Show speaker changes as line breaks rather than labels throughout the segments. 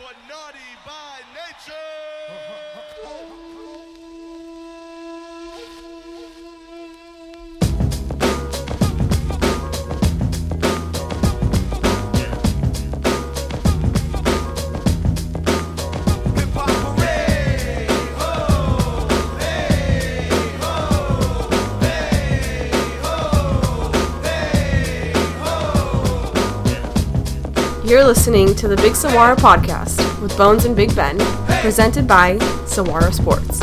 for Naughty by Nature.
You're listening to the Big Sawara podcast with Bones and Big Ben, presented by Sawara Sports.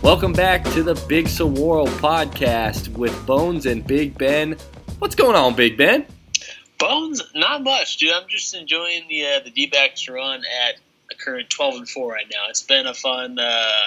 Welcome back to the Big Sawara podcast with Bones and Big Ben. What's going on, Big Ben?
Bones, not much, dude. I'm just enjoying the uh, the D-backs run at a current 12 and four right now. It's been a fun uh,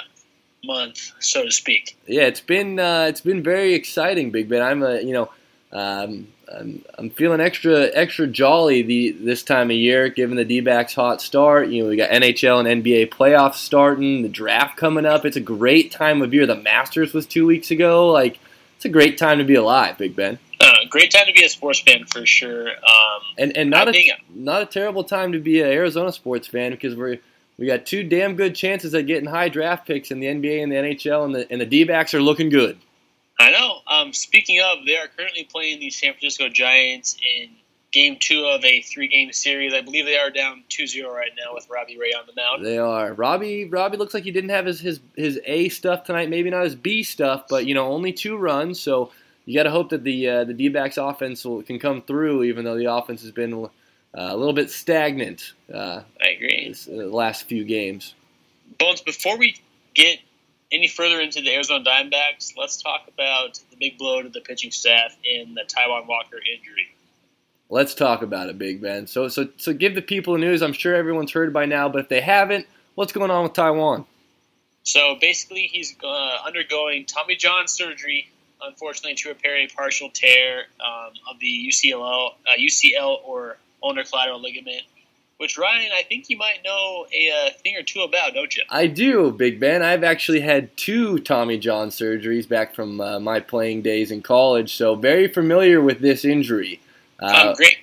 month, so to speak.
Yeah, it's been uh, it's been very exciting, Big Ben. I'm a you know um, I'm, I'm feeling extra extra jolly the this time of year, given the D-backs hot start. You know, we got NHL and NBA playoffs starting, the draft coming up. It's a great time of year. The Masters was two weeks ago. Like, it's a great time to be alive, Big Ben.
Uh, great time to be a sports fan for sure. Um,
And and not
I
a
think-
not a terrible time to be an Arizona sports fan because we're we got two damn good chances at getting high draft picks in the NBA and the NHL, and the and the D-backs are looking good.
I know. Um, speaking of, they are currently playing the San Francisco Giants in Game Two of a three-game series. I believe they are down 2-0 right now with Robbie Ray on the mound.
They are. Robbie Robbie looks like he didn't have his his, his A stuff tonight. Maybe not his B stuff, but you know only two runs. So you got to hope that the uh, the D-backs offense will, can come through, even though the offense has been a little bit stagnant uh,
I agree.
this, uh, last few games.
Bones, before we get any further into the Arizona Diamondbacks, let's talk about the big blow to the pitching staff in the Taijuan Walker injury.
Let's talk about it, Big Ben. So so so give the people the news. I'm sure everyone's heard by now, but if they haven't, what's going on with Taijuan?
So basically, he's uh, undergoing Tommy John surgery, unfortunately, to repair a partial tear um, of the UCL, uh, UCL or ulnar collateral ligament, which Ryan, I think you might know a uh, thing or two about, don't you?
I do, Big Ben. I've actually had two Tommy John surgeries back from uh, my playing days in college, so very familiar with this injury. Uh,
um, great.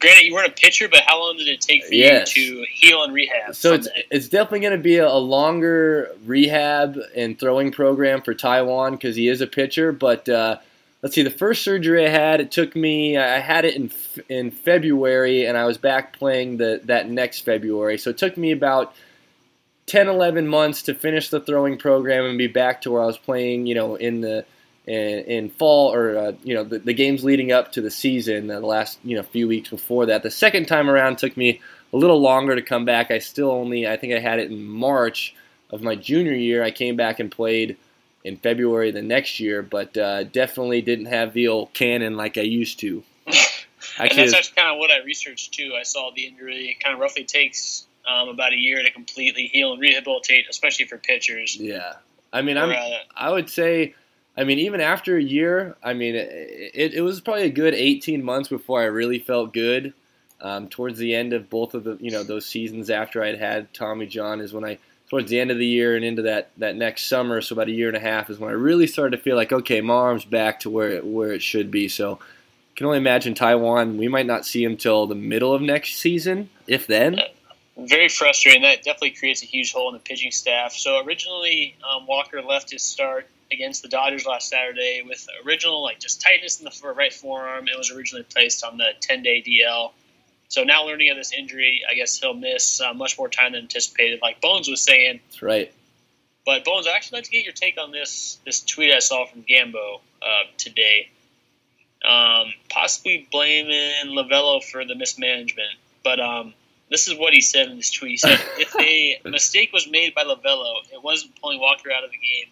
Granted, you weren't a pitcher, but how long did it take for
Yes.
you to heal and rehab?
so it's
that?
it's definitely going to be a, a longer rehab and throwing program for Taijuan because he is a pitcher. But uh, let's see, the first surgery I had, it took me. I had it in in February, and I was back playing the that next February. So it took me about 10, 11 months to finish the throwing program and be back to where I was playing. You know, in the in, in fall or uh, you know the, the games leading up to the season, the last you know few weeks before that. The second time around took me a little longer to come back. I still only I think I had it in March of my junior year. I came back and played in February the next year, but uh, definitely didn't have the old cannon like I used to.
and that's actually kind of what I researched too. I saw the injury it kind of roughly takes um, about a year to completely heal and rehabilitate, especially for pitchers.
yeah. I mean, I'm
uh,
I would say, I mean, even after a year, I mean, it, it, it was probably a good 18 months before I really felt good. Um, towards the end of both of the, you know, those seasons after I'd had Tommy John is when I, towards the end of the year and into that, that next summer, so about a year and a half is when I really started to feel like, okay, my arm's back to where it, where it should be. So, I can only imagine Taijuan. We might not see him till the middle of next season, if then.
very frustrating. That definitely creates a huge hole in the pitching staff. So originally, um, Walker left his start against the Dodgers last Saturday with original like just tightness in the right forearm. It was originally placed on the 10 day DL. So now learning of this injury, I guess he'll miss uh, much more time than anticipated. Like Bones was saying,
That's right.
But Bones, I'd actually like to get your take on this this tweet I saw from Gambo uh, today. Um, possibly blaming Lovullo for the mismanagement, but um, this is what he said in this tweet. He said, "If a mistake was made by Lovullo, it wasn't pulling Walker out of the game.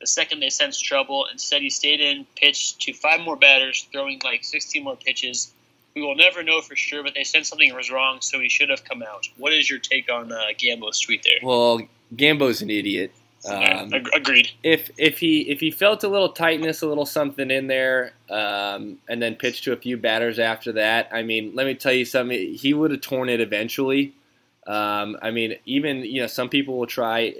The second they sensed trouble, instead he stayed in, pitched to five more batters, throwing like 16 more pitches. We will never know for sure, but they said something was wrong, so he should have come out. What is your take on uh, Gambo's tweet there?
Well, Gambo's an idiot. Um,
Ag- agreed.
if if he if he felt a little tightness, a little something in there, um, and then pitched to a few batters after that, I mean, let me tell you something. He would have torn it eventually. Um, I mean, even you know, some people will try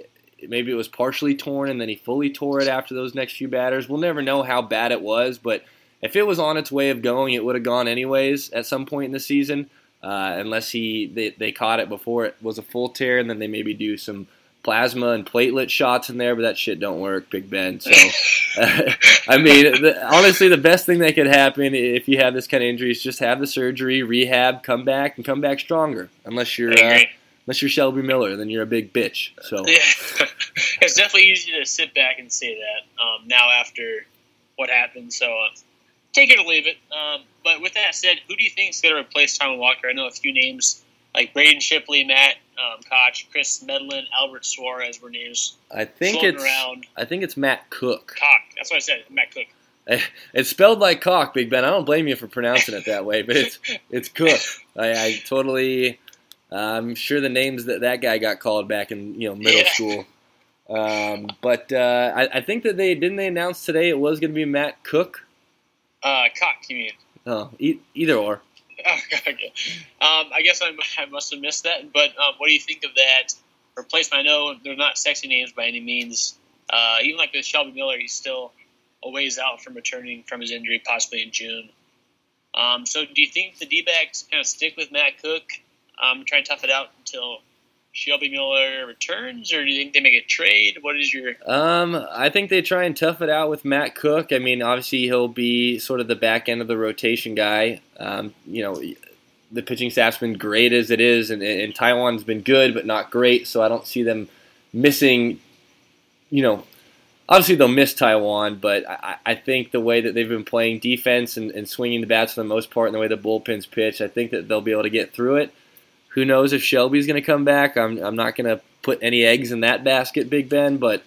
maybe it was partially torn and then he fully tore it after those next few batters. We'll never know how bad it was, but if it was on its way of going, it would have gone anyways at some point in the season, uh, unless he they, they caught it before it was a full tear, and then they maybe do some plasma and platelet shots in there, but that shit don't work, Big Ben. So, uh, I mean, the, honestly, the best thing that could happen if you have this kind of injury is just have the surgery, rehab, come back, and come back stronger. Unless you're uh, unless you're Shelby Miller, then you're a big bitch. So,
yeah. it's definitely easy to sit back and say that um, now after what happened. So, uh, take it or leave it. Um, but with that said, who do you think is going to replace Tom Walker? I know a few names like Braden Shipley, Matt um, Koch, Kris Medlen, Albert Suarez were names.
I think it's around. I think it's Matt Cook.
Cock. That's what I said. Matt Cook.
It's spelled like cock, Big Ben. I don't blame you for pronouncing it that way, but it's it's Cook. I, I totally. I'm sure the names that that guy got called back in you know middle yeah. school. Um, but uh, I, I, think that they didn't they announce today it was going to be Matt Cook.
Uh, cock, you mean?
Oh, e- either or.
okay. Um, I guess I, I, must have missed that. But um, what do you think of that replacement? I know they're not sexy names by any means. Uh, even like with Shelby Miller, he's still a ways out from returning from his injury, possibly in June. Um, so do you think the D-backs kind of stick with Matt Cook, um, try and tough it out until Shelby Miller returns, or do you think they make a trade? What is your?
Um, I think they try and tough it out with Matt Cook. I mean, obviously he'll be sort of the back end of the rotation guy. Um, you know, the pitching staff's been great as it is, and, and Taijuan's been good but not great. So I don't see them missing. You know, obviously they'll miss Taijuan, but I, I, think the way that they've been playing defense and, and swinging the bats for the most part, and the way the bullpens pitch, I think that they'll be able to get through it. Who knows if Shelby's going to come back? I'm, I'm not going to put any eggs in that basket, Big Ben, but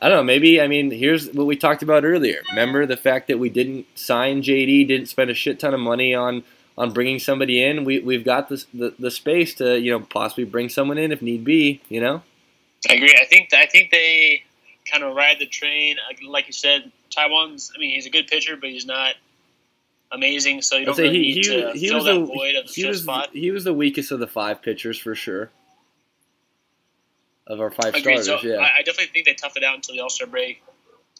I don't know. Maybe, I mean, here's what we talked about earlier. Remember the fact that we didn't sign JD, didn't spend a shit ton of money on on bringing somebody in. We, we've got the, the, the space to, you know, possibly bring someone in if need be, you know?
I agree. I think I think they kind of ride the train. Like you said, Taijuan's. I mean, he's a good pitcher, but he's not – amazing. So you don't really he, need he, to he fill that the, void of the he
was,
spot.
He was the weakest of the five pitchers for sure. Of our five Agreed. starters, so yeah.
I, I, definitely think they tough it out until the All Star break,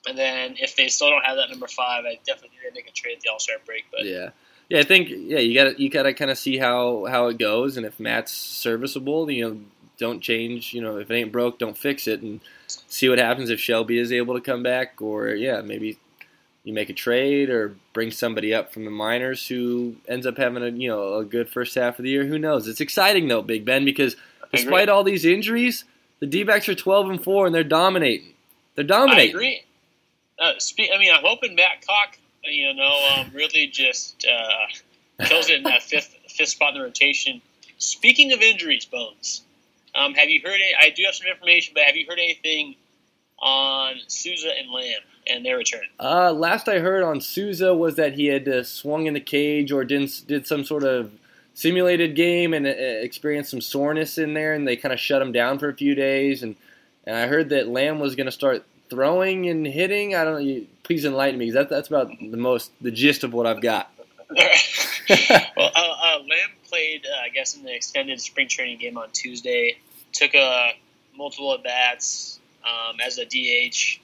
and then if they still don't have that number five, I definitely think they make a trade at the All Star break. But
yeah. Yeah, I think yeah you got you got to kind of see how how it goes, and if Matt's serviceable, you know, don't change. You know, if it ain't broke, don't fix it, and see what happens if Shelby is able to come back, or yeah, maybe you make a trade or bring somebody up from the minors who ends up having a you know a good first half of the year. Who knows? It's exciting though, Big Ben, because despite all these injuries, the D-backs are twelve and four and they're dominating. They're dominating.
I agree. Uh, spe- I mean, I'm hoping Matt Cock, you know, um, really just uh, kills it in that fifth fifth spot in the rotation. Speaking of injuries, Bones, um, have you heard? Any, I do have some information, but have you heard anything on Souza and Lamb? And their return?
Uh, last I heard on Souza was that he had uh, swung in the cage or did did some sort of simulated game and uh, experienced some soreness in there, and they kind of shut him down for a few days. And and I heard that Lamb was going to start throwing and hitting. I don't know. You, please enlighten me because that, that's about the most the gist of what I've got.
well, uh, uh, Lamb played, uh, I guess, in the extended spring training game on Tuesday. Took a uh, multiple at bats um, as a DH.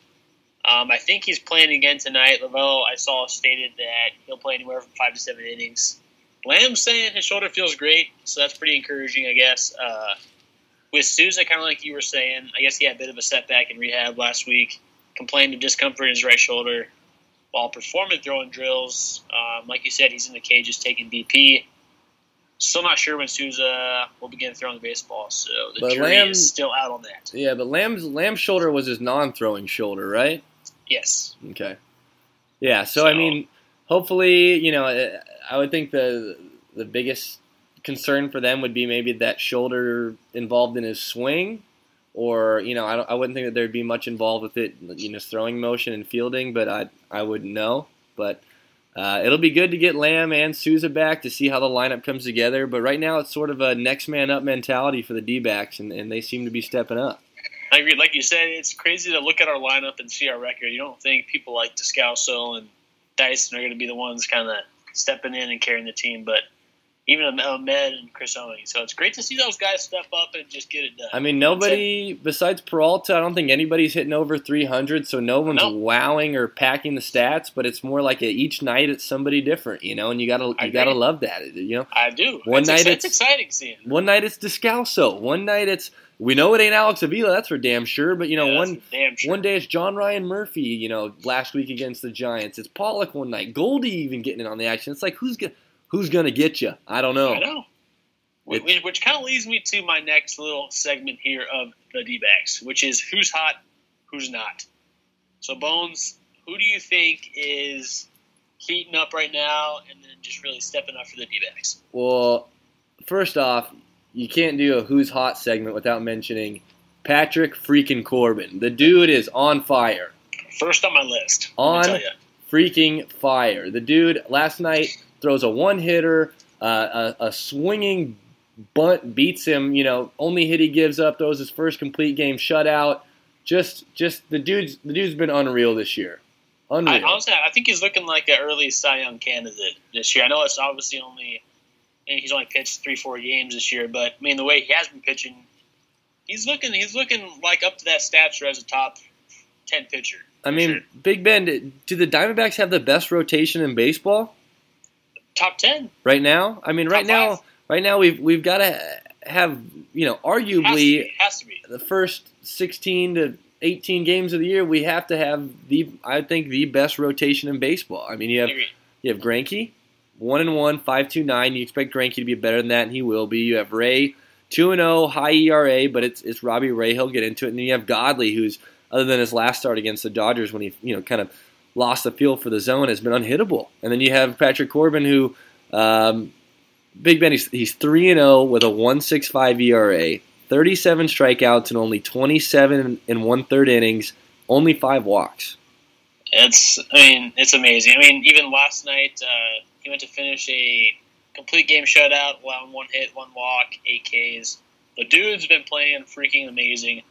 Um, I think he's playing again tonight. Lovullo, I saw stated that he'll play anywhere from five to seven innings. Lamb saying his shoulder feels great, so that's pretty encouraging, I guess. Uh, with Souza, kind of like you were saying, I guess he had a bit of a setback in rehab last week. Complained of discomfort in his right shoulder while performing throwing drills. Um, like you said, he's in the cages taking BP. Still not sure when Souza will begin throwing baseball, so the but jury Lamb, is still out on that.
Yeah, but Lamb's Lamb's shoulder was his non-throwing shoulder, right?
Yes.
Okay. Yeah. So, so, I mean, hopefully, you know, I would think the the biggest concern for them would be maybe that shoulder involved in his swing, or you know, I, I wouldn't think that there'd be much involved with it, you know, throwing motion and fielding, but I I wouldn't know. But uh, it'll be good to get Lamb and Souza back to see how the lineup comes together. But right now, it's sort of a next man up mentality for the D backs, and, and they seem to be stepping up.
I agree. Like you said, it's crazy to look at our lineup and see our record. You don't think people like Descalso and Dyson are going to be the ones kind of stepping in and carrying the team, but even Ahmed and Chris Owings. So it's great to see those guys step up and just get it done.
I mean, nobody besides Peralta. I don't think anybody's hitting over 300, so no one's
Nope.
wowing or packing the stats. But it's more like a, each night it's somebody different, you know. And you gotta
I
you gotta
agree.
love that, you know.
I do.
One
it's,
night
ex-
it's-
it's exciting seeing.
One night it's Descalso. One night it's we know it ain't Alex Avila. That's for damn sure. But you know,
Yeah,
one
sure.
One day it's John Ryan Murphy, you know, last week against the Giants. It's Pollock one night. Goldie even getting in on the action. It's like who's gonna who's gonna get you? I don't know.
I know. Which, kind of leads me to my next little segment here of the D backs, which is who's hot, who's not. So, Bones, who do you think is heating up right now and then just really stepping up for the D backs?
Well, first off, you can't do a who's hot segment without mentioning Patrick freaking Corbin. The dude is on fire.
First on my list.
On freaking fire. The dude last night throws a one hitter, uh, a, a swinging bunt beats him. You know, only hit he gives up. Throws his first complete game shutout. Just, just the dude's the dude's been unreal this year.
I,
Unreal.
honestly, I think he's looking like an early Cy Young candidate this year. I know it's obviously only and he's only pitched three, four games this year, but I mean the way he has been pitching, he's looking he's looking like up to that stature as a top ten pitcher.
I mean,
sure.
Big Ben. Do the Diamondbacks have the best rotation in baseball
top ten.
right now? I mean, right
Top
now, right now we've we've got to have you know
Has to
arguably
be. Has to be.
the first 16 to 18 games of the year, we have to have the, I think, the best rotation in baseball. I mean, you have you have Greinke, one and one, five two nine. You expect Greinke to be better than that, and he will be. You have Ray, two and zero, high ERA, but it's it's Robbie Ray. He'll get into it, and then you have Godley, who's other than his last start against the Dodgers when he you know kind of lost the feel for the zone, has been unhittable. And then you have Patrick Corbin, who um, Big Ben, he's, he's 3 and 0 with a one six five ERA, 37 strikeouts in only 27 and one third innings, only five walks.
It's I mean it's amazing. I mean even last night uh, he went to finish a complete game shutout, allowing one hit, one walk, eight Ks. The dude's been playing freaking amazing.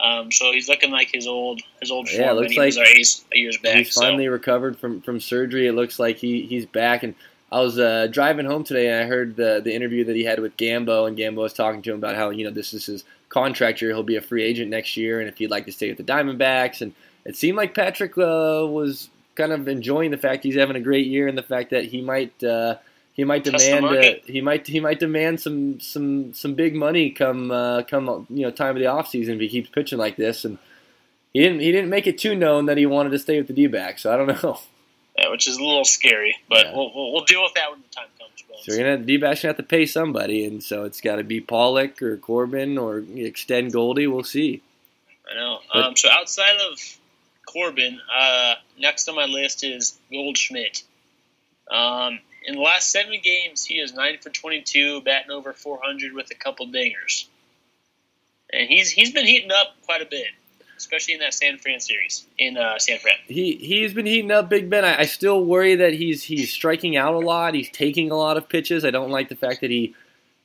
Um, so he's looking like his old his old
Yeah, looks
was
like
ace years back.
he's
so.
finally recovered from, from surgery. It looks like he, he's back. And I was uh, driving home today, and I heard the the interview that he had with Gambo, and Gambo was talking to him about how you know this is his contract year. He'll be a free agent next year, and if he'd like to stay with the Diamondbacks, and it seemed like Patrick uh, was kind of enjoying the fact he's having a great year, and the fact that he might. Uh, he might demand uh, he might he might demand some some some big money come uh, come you know time of the offseason if he keeps pitching like this and he didn't he didn't make it too known that he wanted to stay with the D-backs so I don't know
yeah, which is a little scary, but
Yeah.
we'll, we'll, we'll deal with that when the time comes. Bones.
so you're gonna D-backs gonna have to pay somebody and so it's got to be Pollock or Corbin or extend Goldie we'll see
I know.
But-
um, so outside of Corbin, uh, next on my list is Goldschmidt. Um, in the last seven games, he is nine for twenty-two, batting over four hundred with a couple dingers, and he's he's been heating up quite a bit, especially in that San Fran series in uh, San Fran.
he he's been heating up Big Ben I, I still worry that he's he's striking out a lot he's taking a lot of pitches I don't like the fact that he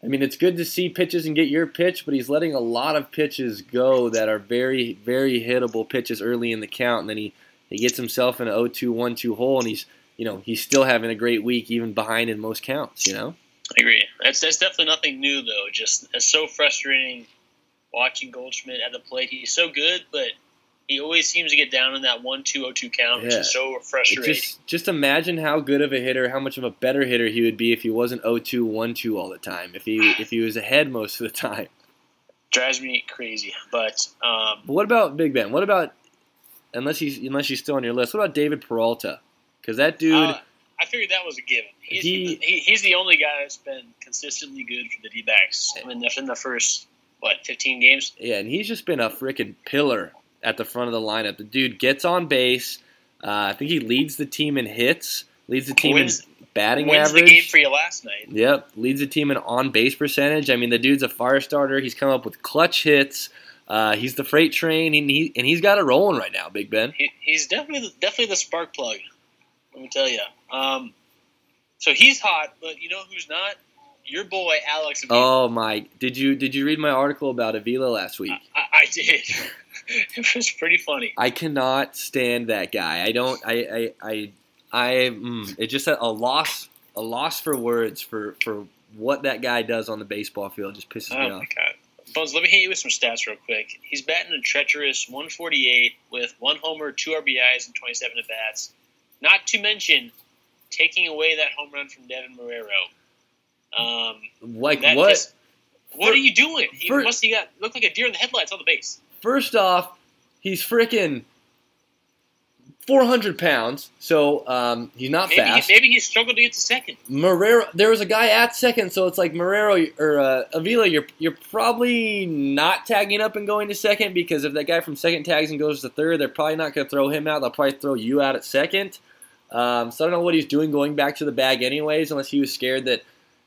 I mean, it's good to see pitches and get your pitch, but he's letting a lot of pitches go that are very, very hittable pitches early in the count, and then he, he gets himself in an 0-2, 1-2 hole, and he's you know he's still having a great week, even behind in most counts. You know,
I agree. That's that's definitely nothing new though. Just it's so frustrating watching Goldschmidt at the plate. He's so good, but he always seems to get down in that one two oh two count, which is so frustrating.
just just imagine how good of a hitter, how much of a better hitter he would be if he wasn't 0-2, 1-2 all the time. If he if he was ahead most of the time.
drives me crazy. But um,
But what about Big Ben? What about unless he's unless he's still on your list? What about David Peralta? Because that dude.
uh, I figured that was a given. He's,
He-
he, he's the only guy that's been consistently good for the D backs. I mean, in the first what fifteen games.
Yeah, and he's just been a freaking pillar at the front of the lineup. The dude gets on base. Uh, I think he leads the team in hits, leads the team
Wins-
in batting
Wins
average.
the game for you last night.
Yep, leads the team in on base percentage. I mean, the dude's a fire starter. He's come up with clutch hits. Uh, he's the freight train, and, he, and he's got it rolling right now, Big Ben.
He, he's definitely definitely the spark plug. Let me tell you. Um, so he's hot, but you know who's not? Your boy Alex. Avila.
Oh my! Did you did you read my article about Avila last week?
I, I did. it was pretty funny.
I cannot stand that guy. I don't. I. I. I. I mm, it's just a, loss a loss for words for for what that guy does on the baseball field. Just pisses me
Oh
off.
my god. Bones, let me hit you with some stats real quick. He's batting a treacherous 148 with one homer, two RBIs, and 27 at bats. Not to mention taking away that home run from Devin Marrero. Um,
Like what?
just- what are you doing? He
For-
must have got looked like a deer in the headlights on the base.
First off, he's freaking 400 pounds, so um, he's not
Maybe
fast.
maybe he struggled to get to second.
Marrero, there was a guy at second, so it's like Marrero or uh, Avila. You're you're probably not tagging up and going to second because if that guy from second tags and goes to third, they're probably not going to throw him out. They'll probably throw you out at second. Um, so I don't know what he's doing going back to the bag, anyways, unless he was scared that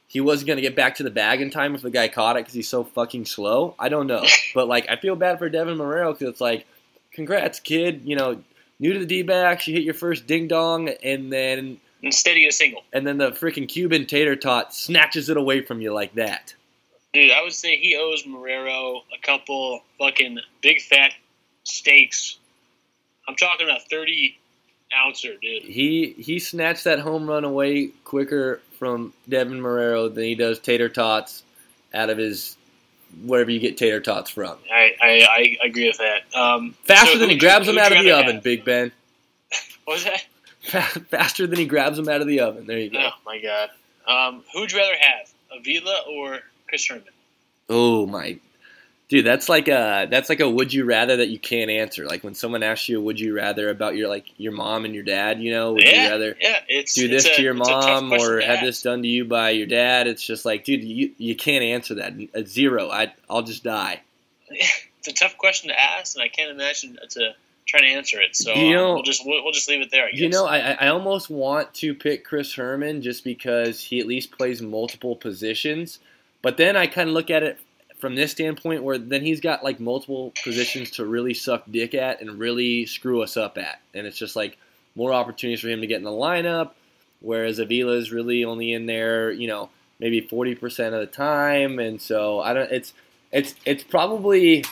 he wasn't going to get back to the bag in time if the guy caught it because he's so fucking slow. I don't know, but like I feel bad for Devin Marrero because it's like, congrats, kid. You know, new to the D-backs, you hit your first ding dong, and then
Instead, got a single.
and then the freaking Cuban tater tot snatches it away from you like that.
Dude, I would say he owes Marrero a couple fucking big fat steaks. I'm talking a 30 ouncer, dude.
He he snatched that home run away quicker from Devin Marrero than he does tater tots out of his wherever you get tater tots from.
I, I, I agree with that. Um,
Faster
so
than he grabs them out of the oven,
have?
Big Ben.
What was that?
Faster than he grabs them out of the oven. There you go.
Oh my god. Um, who would you rather have, Avila or Chris Herrmann?
Oh my, dude, that's like a that's like a would you rather that you can't answer. Like when someone asks you a would you rather about your like your mom and your dad. You know, would
yeah,
you rather
yeah, it's
do
it's
this
a-
to your mom or
to
have this done to you by your dad? It's just like, dude, you you can't answer that. A zero. I I'll just die.
It's a tough question to ask, and I can't imagine to try to answer it. So
You
um, we'll just we'll, we'll just leave it there. I guess.
You know, I I- I almost want to pick Chris Herrmann just because he at least plays multiple positions, but then I kind of look at it from this standpoint where then he's got like multiple positions to really suck dick at and really screw us up at, and it's just like more opportunities for him to get in the lineup, whereas Avila is really only in there, you know, maybe forty percent of the time, and so I don't. It's it's it's probably.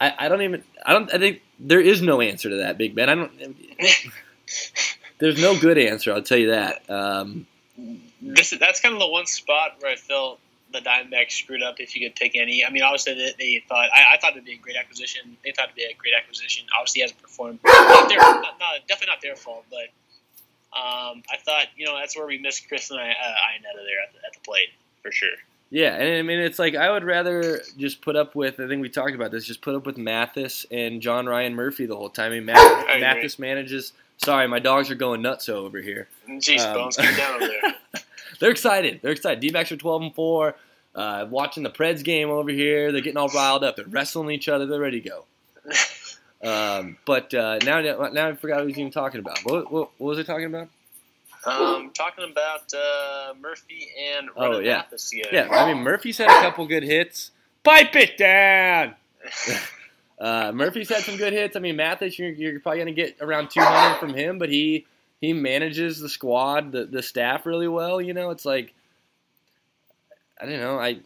I, I don't even. I don't. I think there is no answer to that, Big Ben. I don't. There's no good answer. I'll tell you that. Um,
this that's kind of the one spot where I felt the Diamondbacks screwed up. If you could pick any, I mean, obviously they, they thought I, I thought it'd be a great acquisition. They thought it'd be a great acquisition. Obviously, he hasn't performed. Not their, not, not, definitely not their fault, but um, I thought you know that's where we missed Chris and I, uh, Iannetta there at the, at the plate for sure.
yeah, and I mean, it's like I would rather just put up with. I think we talked about this. Just put up with Mathis and John Ryan Murphy the whole time. I mean, Mathis,
agree.
Mathis manages. Sorry, my dogs are going nuts over here.
Jeez,
Um,
Bones, get down over there.
They're excited. They're excited. D-backs are 12 and four. Uh, watching the Preds game over here. They're getting all riled up. They're wrestling each other. They're ready to go. Um, but uh, now, now I forgot what I was even talking about. What, what, what was I talking about?
Um, talking about uh, Murphy and
Oh, yeah. Yeah, I mean Murphy's had a couple good hits. Pipe it down. Uh, Murphy's had some good hits. I mean Mathis, you're, you're probably going to get around 200 from him, but he he manages the squad, the the staff really well. You know, it's like I don't know. I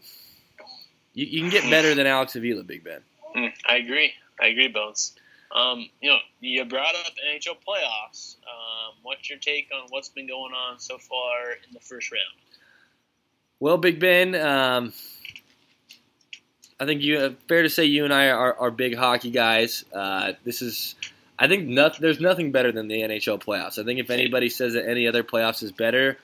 you, you can get better than Alex Avila, Big Ben.
Mm, I agree. I agree, Bones. Um, you know, you brought up NHL playoffs. Um, what's your take on what's been going on so far in the first round?
Well, Big Ben, um, I think you uh, fair to say you and I are, are big hockey guys. Uh, this is, I think, nothing. There's nothing better than the NHL playoffs. I think if anybody says that any other playoffs is better,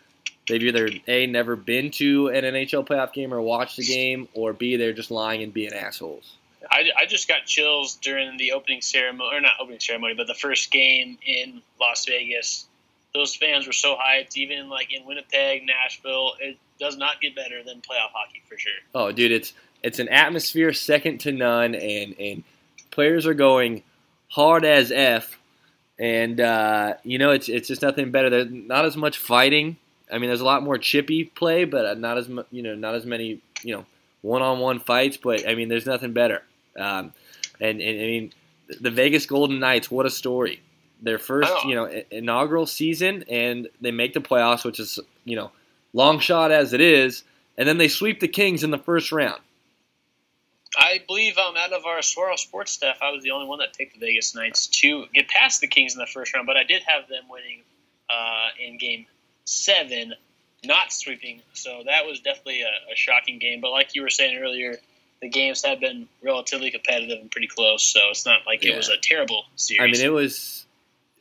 they've either a never been to an NHL playoff game or watched a game, or b they're just lying and being assholes.
I, I just got chills during the opening ceremony, or not opening ceremony, but the first game in Las Vegas. Those fans were so hyped, even like in Winnipeg, Nashville. It does not get better than playoff hockey for sure.
Oh, dude, it's it's an atmosphere second to none, and and players are going hard as f, and uh, you know it's it's just nothing better. There's not as much fighting. I mean, there's a lot more chippy play, but not as mu- you know not as many you know one on one fights. But I mean, there's nothing better. Um, and, and I mean, the Vegas Golden Knights, what a story! Their first
Oh.
you know inaugural season, and they make the playoffs, which is you know long shot as it is, and then they sweep the Kings in the first round.
I believe um, out of our Swirl Sports staff, I was the only one that picked the Vegas Knights to get past the Kings in the first round, but I did have them winning uh, in game seven, not sweeping. So that was definitely a, a shocking game. But like you were saying earlier, the games have been relatively competitive and pretty close. So it's not like
Yeah.
it was a terrible series.
I mean, it was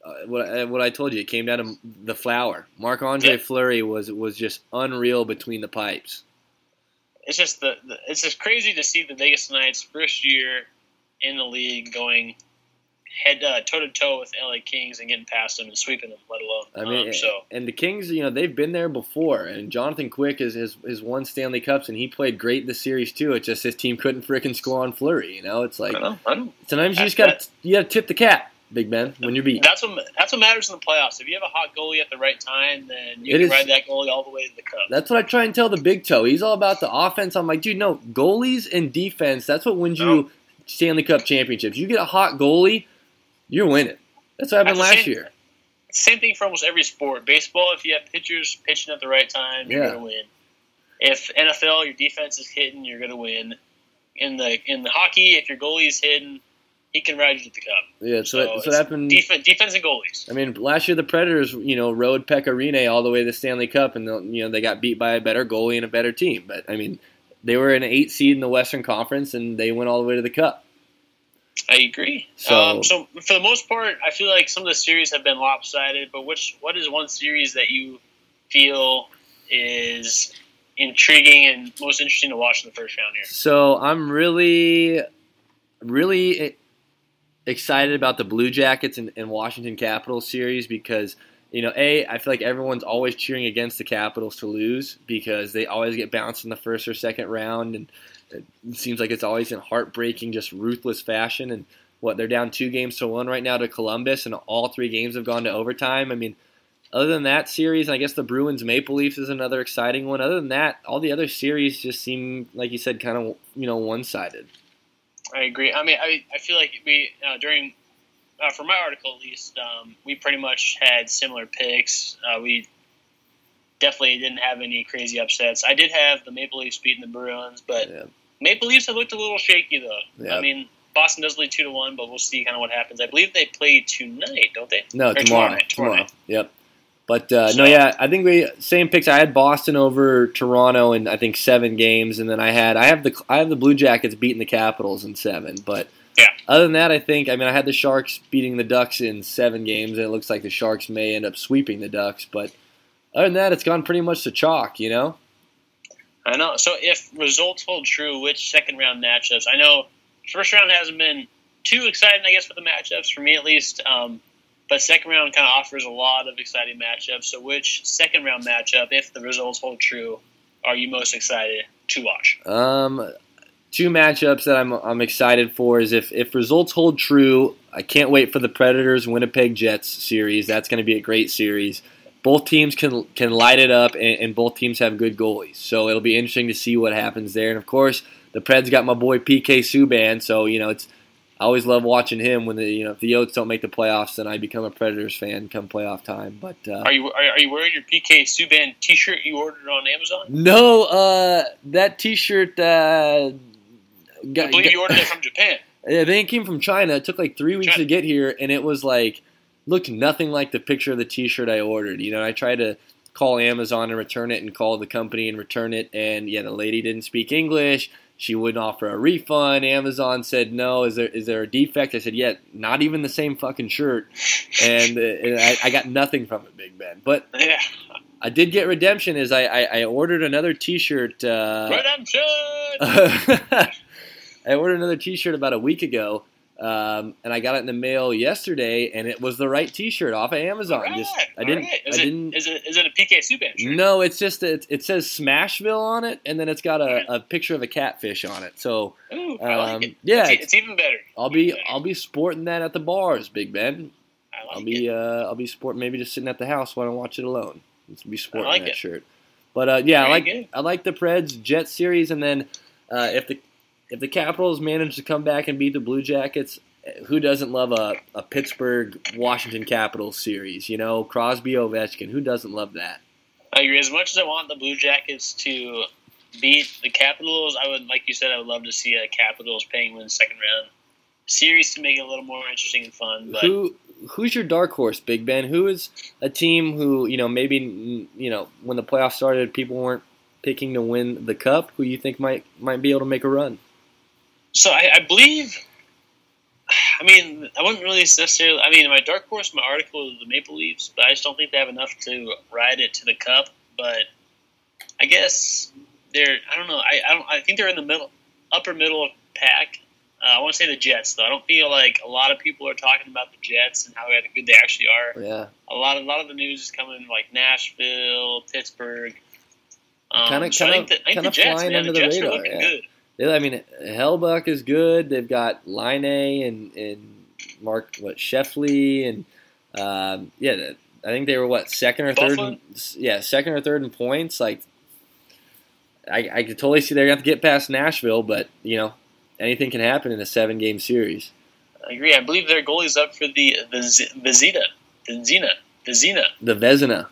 uh, what I, what I told you. It came down to the flower. Marc Andre
Yeah.
Fleury was was just unreal between the pipes.
It's just the, the it's just crazy to see the Vegas Knights first year in the league going head toe to toe with LA Kings and getting past them and sweeping them, let alone.
I mean,
um, so
and the Kings, you know, they've been there before. And Jonathan Quick is has, has won Stanley Cups, and he played great in the series too. It's just his team couldn't frickin' score on Fleury. You know, it's like
I know, I know.
sometimes you just got to you got to tip the cap, Big Ben, when you're beat.
That's what that's what matters in the playoffs. If you have a hot goalie at the right time, then you
It
can
is-
ride that goalie all the way to the cup.
That's what I try and tell the Big Toe. He's all about the offense. I'm like, dude, no, goalies and defense. That's what wins you Stanley Cup championships. You get a hot goalie, you're winning. That's what happened
That's
last
same-
year.
Same thing for almost every sport. Baseball, if you have pitchers pitching at the right time, you're
Yeah.
to win. If NFL, your defense is hitting, you're to win. In the in the hockey, if your goalie's hitting, he can ride you to the cup.
Yeah, so,
So
that's what
it's
happened.
Defense, defense and goalies.
I mean, last year the Predators, you know, rode Pekka Rinne all the way to the Stanley Cup, and you know they got beat by a better goalie and a better team. But I mean, they were an eight seed in the Western Conference, and they went all the way to the Cup.
I agree.
So-
um, so for the most part, I feel like some of the series have been lopsided. But which what is one series that you feel is intriguing and most interesting to watch in the first round here?
So I'm really, really excited about the Blue Jackets and, and Washington Capitals series because you know, a I feel like everyone's always cheering against the Capitals to lose because they always get bounced in the first or second round, and it seems like it's always in heartbreaking, just ruthless fashion. And what they're down two games to one right now to Columbus, and all three games have gone to overtime. I mean. Other than that series, I guess the Bruins Maple Leafs is another exciting one. Other than that, all the other series just seem, like you said, kind of you know one sided.
I agree. I mean, I, I feel like we uh, during uh, for my article at least, um, we pretty much had similar picks. Uh, we definitely didn't have any crazy upsets. I did have the Maple Leafs beating the Bruins, but
Yeah.
Maple Leafs have looked a little shaky though.
Yeah.
I mean, Boston does lead two to one, but we'll see kind of what happens. I believe they play tonight, don't they?
No,
Or
tomorrow.
tomorrow night, tomorrow
Tomorrow. Yep. But uh,
So-
no, yeah, I think we same picks. I had Boston over Toronto in I think seven games, and then I had I have the I have the Blue Jackets beating the Capitals in seven. But
Yeah.
other than that, I think I mean I had the Sharks beating the Ducks in seven games, and it looks like the Sharks may end up sweeping the Ducks. But other than that, it's gone pretty much to chalk. You know.
I know. So if results hold true, which second round matchups? I know first round hasn't been too exciting, I guess, for the matchups for me at least. Um, but second round kind of offers a lot of exciting matchups. So which second round matchup, if the results hold true, are you most excited to watch?
Um, two matchups that I'm I'm excited for is if if results hold true, I can't wait for the Predators Winnipeg Jets series. That's going to be a great series. Both teams can can light it up, and, and both teams have good goalies. So it'll be interesting to see what happens there. And of course, the Preds got my boy PK Subban, so you know it's. I always love watching him when the you know if the Yotes don't make the playoffs, then I become a Predators fan come playoff time. But uh,
Are you are, you wearing your PK Subban T-shirt you ordered on Amazon?
no, uh, that T-shirt. Uh,
I
got,
believe you ordered it from Japan.
Yeah, they came from China. It took like three weeks
China.
to get here, and it was like looked nothing like the picture of the T-shirt I ordered. You know, I tried to call Amazon and return it, and call the company and return it, and yeah, the lady didn't speak English. She wouldn't offer a refund. Amazon said no. Is there is there a defect? I said yeah. Not even the same fucking shirt, and, uh, and I, I got nothing from it, Big Ben. But
Yeah,
I did get redemption. Is I I, I ordered another T-shirt. Uh,
redemption.
I ordered another T-shirt about a week ago, um, and I got it in the mail yesterday, and it was the right T-shirt off of Amazon.
All
Just
right,
I didn't.
right.
I
Is, it,
didn't.
is it is it a PK Subban shirt?
No, it's just it, it says Smashville on it, and then it's got a, a picture of a catfish on it. So
Ooh, I like
um,
it.
yeah,
it's,
it's-
even better.
I'll be
better.
I'll be sporting that at the bars, Big Ben.
I like
I'll
it.
be uh, I'll be sporting maybe just sitting at the house while I watch it alone. Just be sporting
like
that
it.
shirt. But uh, yeah, I like
good.
I like the Preds Jet series, and then uh, if the if the Capitals manage to come back and beat the Blue Jackets, who doesn't love a, a Pittsburgh Washington Capitals series? You know, Crosby Ovechkin. Who doesn't love that?
I agree. As much as I want the Blue Jackets to beat the Capitals, I would, like you said, I would love to see a Capitals Penguins second round series to make it a little more interesting and fun. But
Who who's your dark horse, Big Ben? Who is a team who you know maybe you know when the playoffs started, people weren't picking to win the cup? Who you think might might be able to make a run?
So I, I believe. I mean, I wouldn't really necessarily. I mean, my dark horse, my article is the Maple Leafs, but I just don't think they have enough to ride it to the cup. But I guess they're. I don't know. I, I don't. I think they're in the middle, upper middle of pack. Uh, I want to say the Jets, though. I don't feel like a lot of people are talking about the Jets and how good they actually are.
Yeah.
A lot, a lot of the news is coming like Nashville, Pittsburgh. Um,
Kind of, kind of,
the, I think
kind of flying under
the
the radar. Yeah.
good.
I mean, Hellebuyck is good. They've got Laine and and Mark what Scheifele and um, yeah, I think they were what second or third. In, yeah, second or third in points. Like, I, I could totally see they're going to have to get past Nashville, but you know, anything can happen in a seven game series.
I agree. I believe their goalie's up for the the Z- Vizina, the Zina, the Zina,
The Vezina.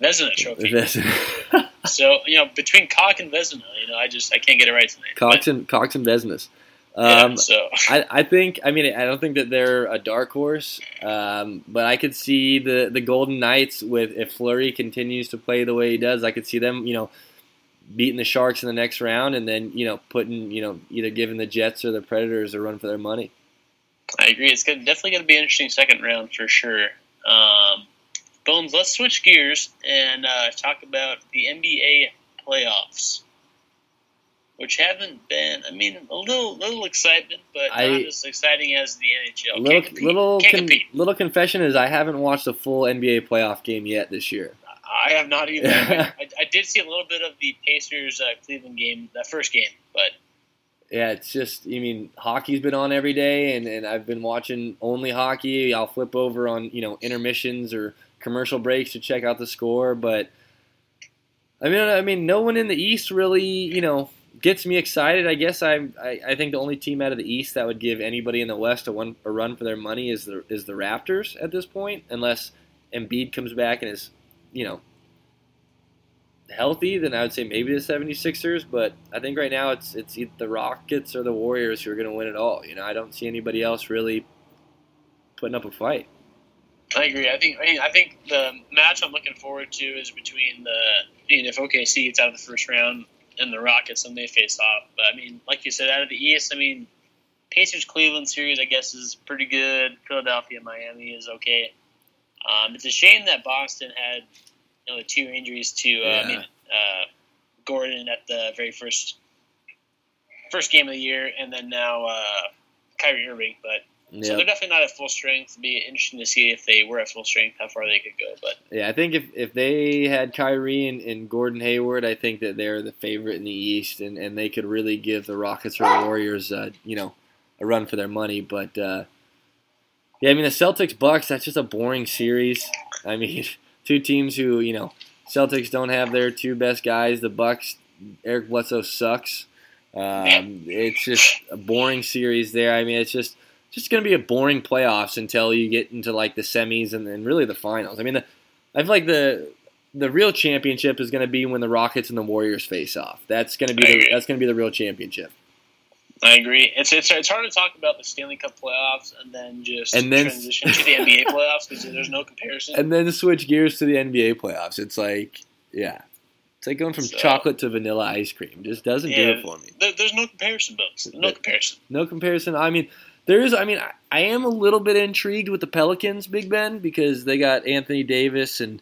Vezina trophy.
Vezina.
so you know, between Cock and Vezina, you know, I just I can't get it right tonight.
Cox and Cox and Vezinas.
But, yeah,
Um,
so
I, I think I mean I don't think that they're a dark horse, um, but I could see the the Golden Knights with if Fleury continues to play the way he does, I could see them you know beating the Sharks in the next round, and then you know putting you know either giving the Jets or the Predators a run for their money.
I agree. It's gonna, definitely going to be an interesting second round for sure. Um, Bones, let's switch gears and uh, talk about the NBA playoffs, which haven't been. I mean, a little little excitement, but
I-
not as exciting as the NHL.
little
Can't
little con- little confession is I haven't watched a full NBA playoff game yet this year.
I have not either. I, I did see a little bit of the Pacers uh, Cleveland game, that first game, but
Yeah, it's just, I mean, hockey's been on every day, and, and I've been watching only hockey. I'll flip over on, you know, intermissions or commercial breaks to check out the score. But, I mean, I mean, no one in the East really, you know, gets me excited. I guess I, I, I think the only team out of the East that would give anybody in the West a, one, a run for their money is the, is the Raptors at this point, unless Embiid comes back and is, you know, healthy, then I would say maybe the 76ers. But I think right now it's it's the Rockets or the Warriors who are going to win it all. You know, I don't see anybody else really putting up a fight.
I agree. I think I, mean, I think the match I'm looking forward to is between the I mean, if OKC gets out of the first round and the Rockets, and they face off. But I mean, like you said, out of the East, I mean, Pacers Cleveland series I guess is pretty good. Philadelphia Miami is okay. Um, it's a shame that Boston had you know the two injuries to uh,
Yeah.
I mean uh, Gordon at the very first first game of the year, and then now uh, Kyrie Irving, but. So they're definitely not at full strength. It'd be interesting to see if they were at full strength, how far they could go. But
yeah. I think if, if they had Kyrie and, and Gordon Hayward, I think that they're the favorite in the East, and, and they could really give the Rockets or the Warriors, uh, you know, a run for their money. But uh, yeah, I mean the Celtics Bucks. That's just a boring series. I mean, two teams who you know, Celtics don't have their two best guys. The Bucks, Eric Bledsoe sucks. Um, it's just a boring series there. I mean, it's just just going to be a boring playoffs until you get into like the semis and then really the finals. I mean, the, I feel like the the real championship is going to be when the Rockets and the Warriors face off. That's going to be the, that's going to be the real championship.
I agree. It's, it's it's hard to talk about the Stanley Cup playoffs and then just
And then-
transition to the NBA playoffs because there's no comparison.
And then switch gears to the NBA playoffs. It's like, yeah, it's like going from
So-
chocolate to vanilla ice cream. Just doesn't do it for me.
there, there's no comparison. No comparison.
No comparison. I mean, there is. I mean, I, I am a little bit intrigued with the Pelicans, Big Ben, because they got Anthony Davis and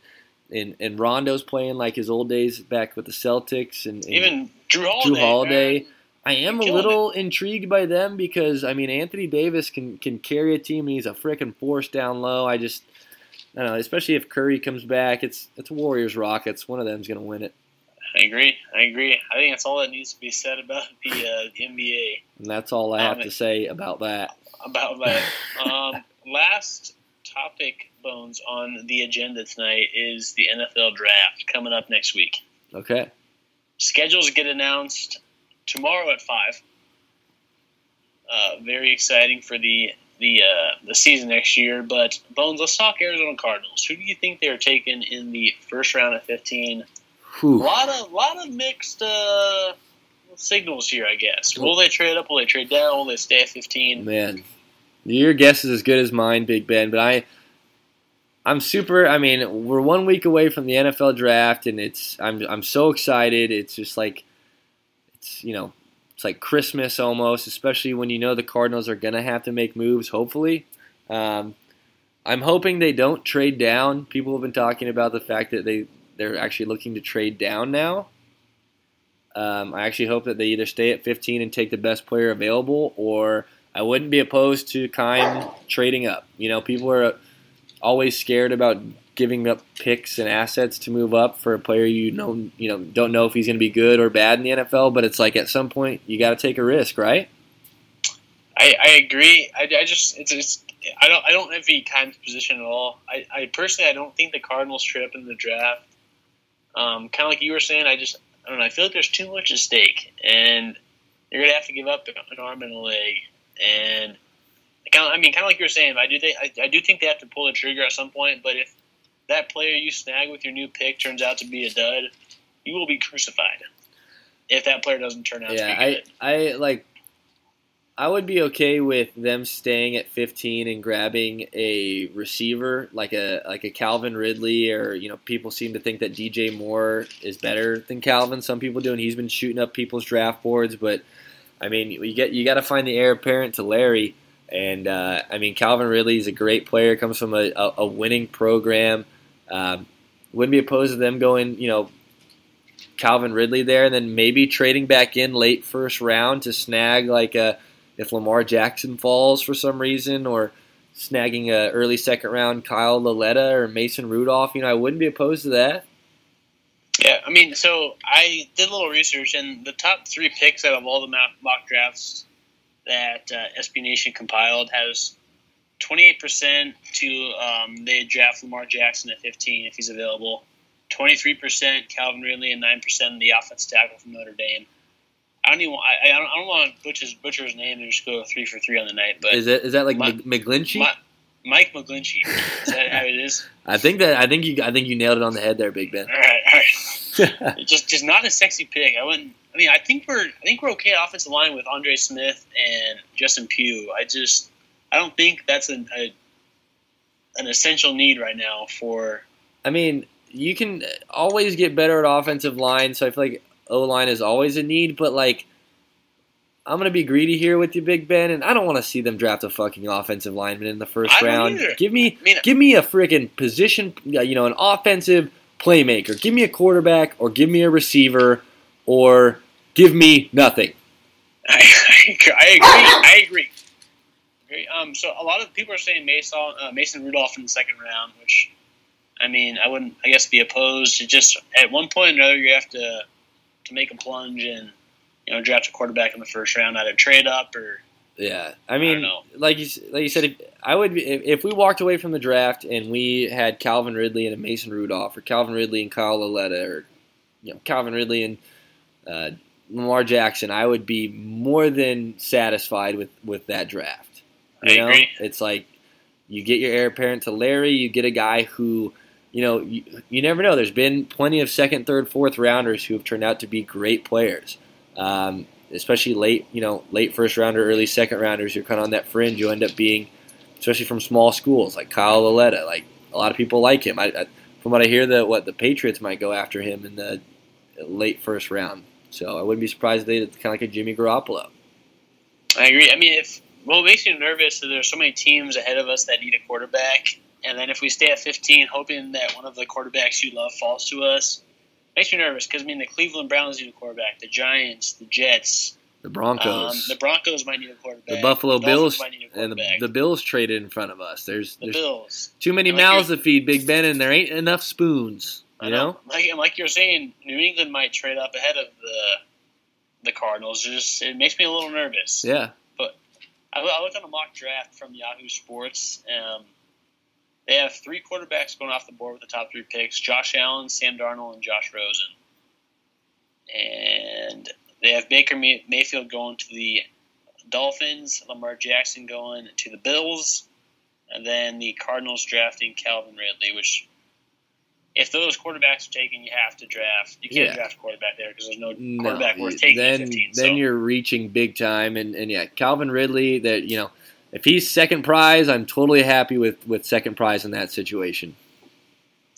and and Rondo's playing like his old days back with the Celtics and, and
Even Jrue Holiday.
Jrue Holiday.
man.
I am a little intrigued by them because I mean Anthony Davis can can carry a team and he's a freaking force down low. I just I don't know, especially if Curry comes back. It's it's Warriors Rockets. One of them's gonna win it,
I agree. I agree. I think that's all that needs to be said about the, uh, the NBA
and that's all I have
Um,
to say about that.
about that. um, last topic, Bones, on the agenda tonight is the NFL draft coming up next week.
Okay.
Schedules get announced tomorrow at five. Uh, very exciting for the the uh, the season next year. But Bones, let's talk Arizona Cardinals. Who do you think they are taking in the first round of fifteen? A lot of lot of mixed uh, signals here, I guess. Will they trade up? Will they trade down? Will they stay at fifteen?
Man, your guess is as good as mine, Big Ben. But I, I'm super. I mean, we're one week away from the NFL draft, and it's I'm I'm so excited. It's just like it's you know it's like Christmas almost, especially when you know the Cardinals are gonna have to make moves. Hopefully, um, I'm hoping they don't trade down. People have been talking about the fact that they they're actually looking to trade down now. Um, I actually hope that they either stay at 15 and take the best player available, or I wouldn't be opposed to Keim trading up. You know, people are always scared about giving up picks and assets to move up for a player you know you know don't know if he's going to be good or bad in the NFL. But it's like at some point you got to take a risk, right?
I, I agree. I, I just it's, it's I don't I don't envy Keim's position at all. I, I personally I don't think the Cardinals trade up in the draft. Um, kind of like you were saying, I just I don't know. I feel like there's too much at stake, and you're gonna have to give up an arm and a leg. And kind of, I mean, kind of like you were saying, I do think I, I do think they have to pull the trigger at some point. But if that player you snag with your new pick turns out to be a dud, you will be crucified. If that player doesn't turn out
yeah,
to be good.
I I like I would be okay with them staying at 15 and grabbing a receiver like a like a Calvin Ridley or you know people seem to think that DJ Moore is better than Calvin. Some people do, and he's been shooting up people's draft boards. But I mean, you get you got to find the heir apparent to Larry, and uh, I mean Calvin Ridley is a great player, comes from a, a, a winning program. Um, wouldn't be opposed to them going, you know, Calvin Ridley there, and then maybe trading back in late first round to snag like a if Lamar Jackson falls for some reason, or snagging a early second round Kyle Lauletta or Mason Rudolph, you know, I wouldn't be opposed to that.
Yeah, I mean, so I did a little research, and the top three picks out of all the mock drafts that uh, SB Nation compiled has 28% to um, they draft Lamar Jackson at 15 if he's available, 23% Calvin Ridley, and 9% the offensive tackle from Notre Dame. I don't even. I, I don't, I don't want to butcher, butcher his name and just go three for three on the night. But
is that is that like Mike, McGlinchey?
Mike McGlinchey. Is that how it is?
I think that I think you I think you nailed it on the head there, Big Ben.
All right, all right. just just not a sexy pick. I wouldn't. I mean, I think we're I think we're okay offensive line with Andre Smith and Justin Pugh. I just I don't think that's an a, an essential need right now for.
I mean, you can always get better at offensive line, so I feel like O line is always a need, but like I'm gonna be greedy here with you, Big Ben, and I don't want to see them draft a fucking offensive lineman in the first round.
Either.
Give me, I mean, give me a freaking position, you know, an offensive playmaker. Give me a quarterback, or give me a receiver, or give me nothing.
I, I agree. I agree. Um, so a lot of people are saying Mason, uh, Mason Rudolph in the second round, which I mean, I wouldn't, I guess, be opposed to just at one point or another you have to to make a plunge and you know draft a quarterback in the first round, either trade up or.
Yeah, I mean, I like you like you said, if, I would if, if, we walked away from the draft and we had Calvin Ridley and a Mason Rudolph, or Calvin Ridley and Kyle Lauletta, or you know Calvin Ridley and uh, Lamar Jackson, I would be more than satisfied with with that draft.
You I know, agree.
it's like you get your heir apparent to Larry, you get a guy who you know, you, you never know. There's been plenty of second, third, fourth rounders who have turned out to be great players. Um, especially late, you know, late first rounder, early second rounders. You're kind of on that fringe. You end up being, especially from small schools like Kyle Lauletta. Like a lot of people like him. I, I, from what I hear, that what the Patriots might go after him in the late first round. So I wouldn't be surprised if they kind of like a Jimmy Garoppolo.
I agree. I mean, if it makes me nervous that there's so many teams ahead of us that need a quarterback and then if we stay at 15, hoping that one of the quarterbacks you love falls to us, makes me nervous because I mean the Cleveland Browns need a quarterback, the Giants, the Jets,
the Broncos, um,
the Broncos might need a quarterback,
the Buffalo the Bills, and the, the, Bills traded in front of us. There's,
the
there's
Bills.
too many mouths to feed, Big Ben, and there ain't enough spoons. You know?
know, like like you're saying, New England might trade up ahead of the the Cardinals. It just it makes me a little nervous.
Yeah,
but I, I looked on a mock draft from Yahoo Sports. Um, they have three quarterbacks going off the board with the top three picks: Josh Allen, Sam Darnold, and Josh Rosen. And they have Baker Mayfield going to the Dolphins, Lamar Jackson going to the Bills, and then the Cardinals drafting Calvin Ridley. Which, if those quarterbacks are taken, you have to draft. You can't yeah. draft a quarterback there because there's no quarterback no, worth taking.
Then,
15,
then
so.
you're reaching big time, and, and yeah, Calvin Ridley. That you know if he's second prize, I'm totally happy with with second prize in that situation.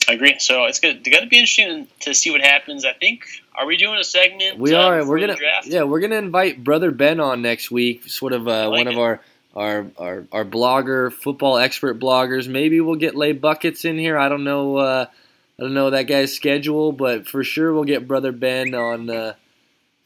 I agree. So it's good. It's going to be interesting to see what happens. I think. Are we doing a segment?
We
uh,
are. We're gonna. Yeah, we're gonna invite brother Ben on next week. Sort of uh,
like
one of our. Our, our our blogger football expert bloggers maybe we'll get lay buckets in here I don't know uh, I don't know that guy's schedule but for sure we'll get brother Ben on uh,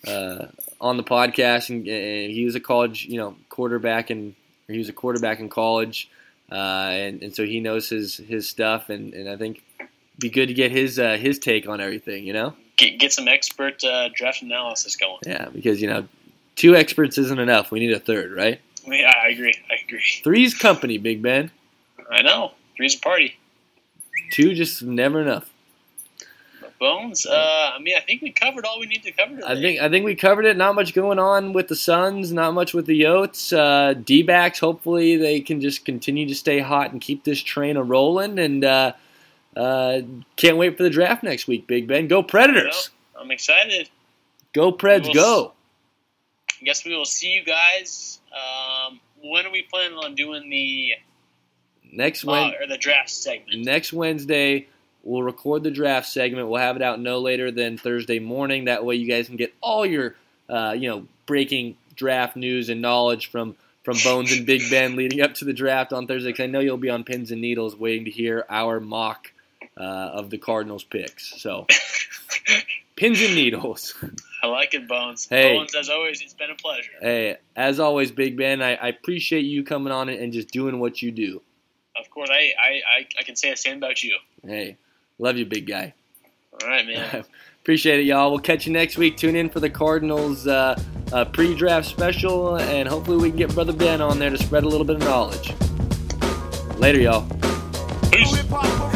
uh, on the podcast and, and he was a college you know quarterback and he was a quarterback in college uh, and, and so he knows his his stuff and, and I think it'd be good to get his uh, his take on everything you know
Get, get some expert uh, draft analysis going.
Yeah, because you know, two experts isn't enough. We need a third, right?
Yeah, I agree. I agree.
Three's company, Big Ben.
I know. Three's a party.
Two just never enough.
Bones. Uh, I mean, I think we covered all we need to cover today.
I think I think we covered it. Not much going on with the Suns. Not much with the Yotes. Uh, D-backs. Hopefully they can just continue to stay hot and keep this train a rolling. And uh, uh, can't wait for the draft next week, Big Ben. Go Predators.
I'm excited.
Go Preds.
We'll
Go.
I guess we will see you guys. Um, when are we planning on doing the
Next
uh,
Wed
or the draft segment?
next Wednesday. We'll record the draft segment. We'll have it out no later than Thursday morning. That way, you guys can get all your, uh, you know, breaking draft news and knowledge from from Bones and Big Ben leading up to the draft on Thursday. Because I know you'll be on pins and needles waiting to hear our mock uh, of the Cardinals picks. So, pins and needles.
I like it, Bones.
Hey.
Bones, as always, it's been a pleasure.
Hey, as always, Big Ben, I, I appreciate you coming on and just doing what you do.
Of course, I, I, I, I can say the same about you.
Hey, love you, big guy.
All right, man.
Appreciate it, y'all. We'll catch you next week. Tune in for the Cardinals uh, uh, pre-draft special, and hopefully we can get Brother Ben on there to spread a little bit of knowledge. Later, y'all.
Peace.
Hip hop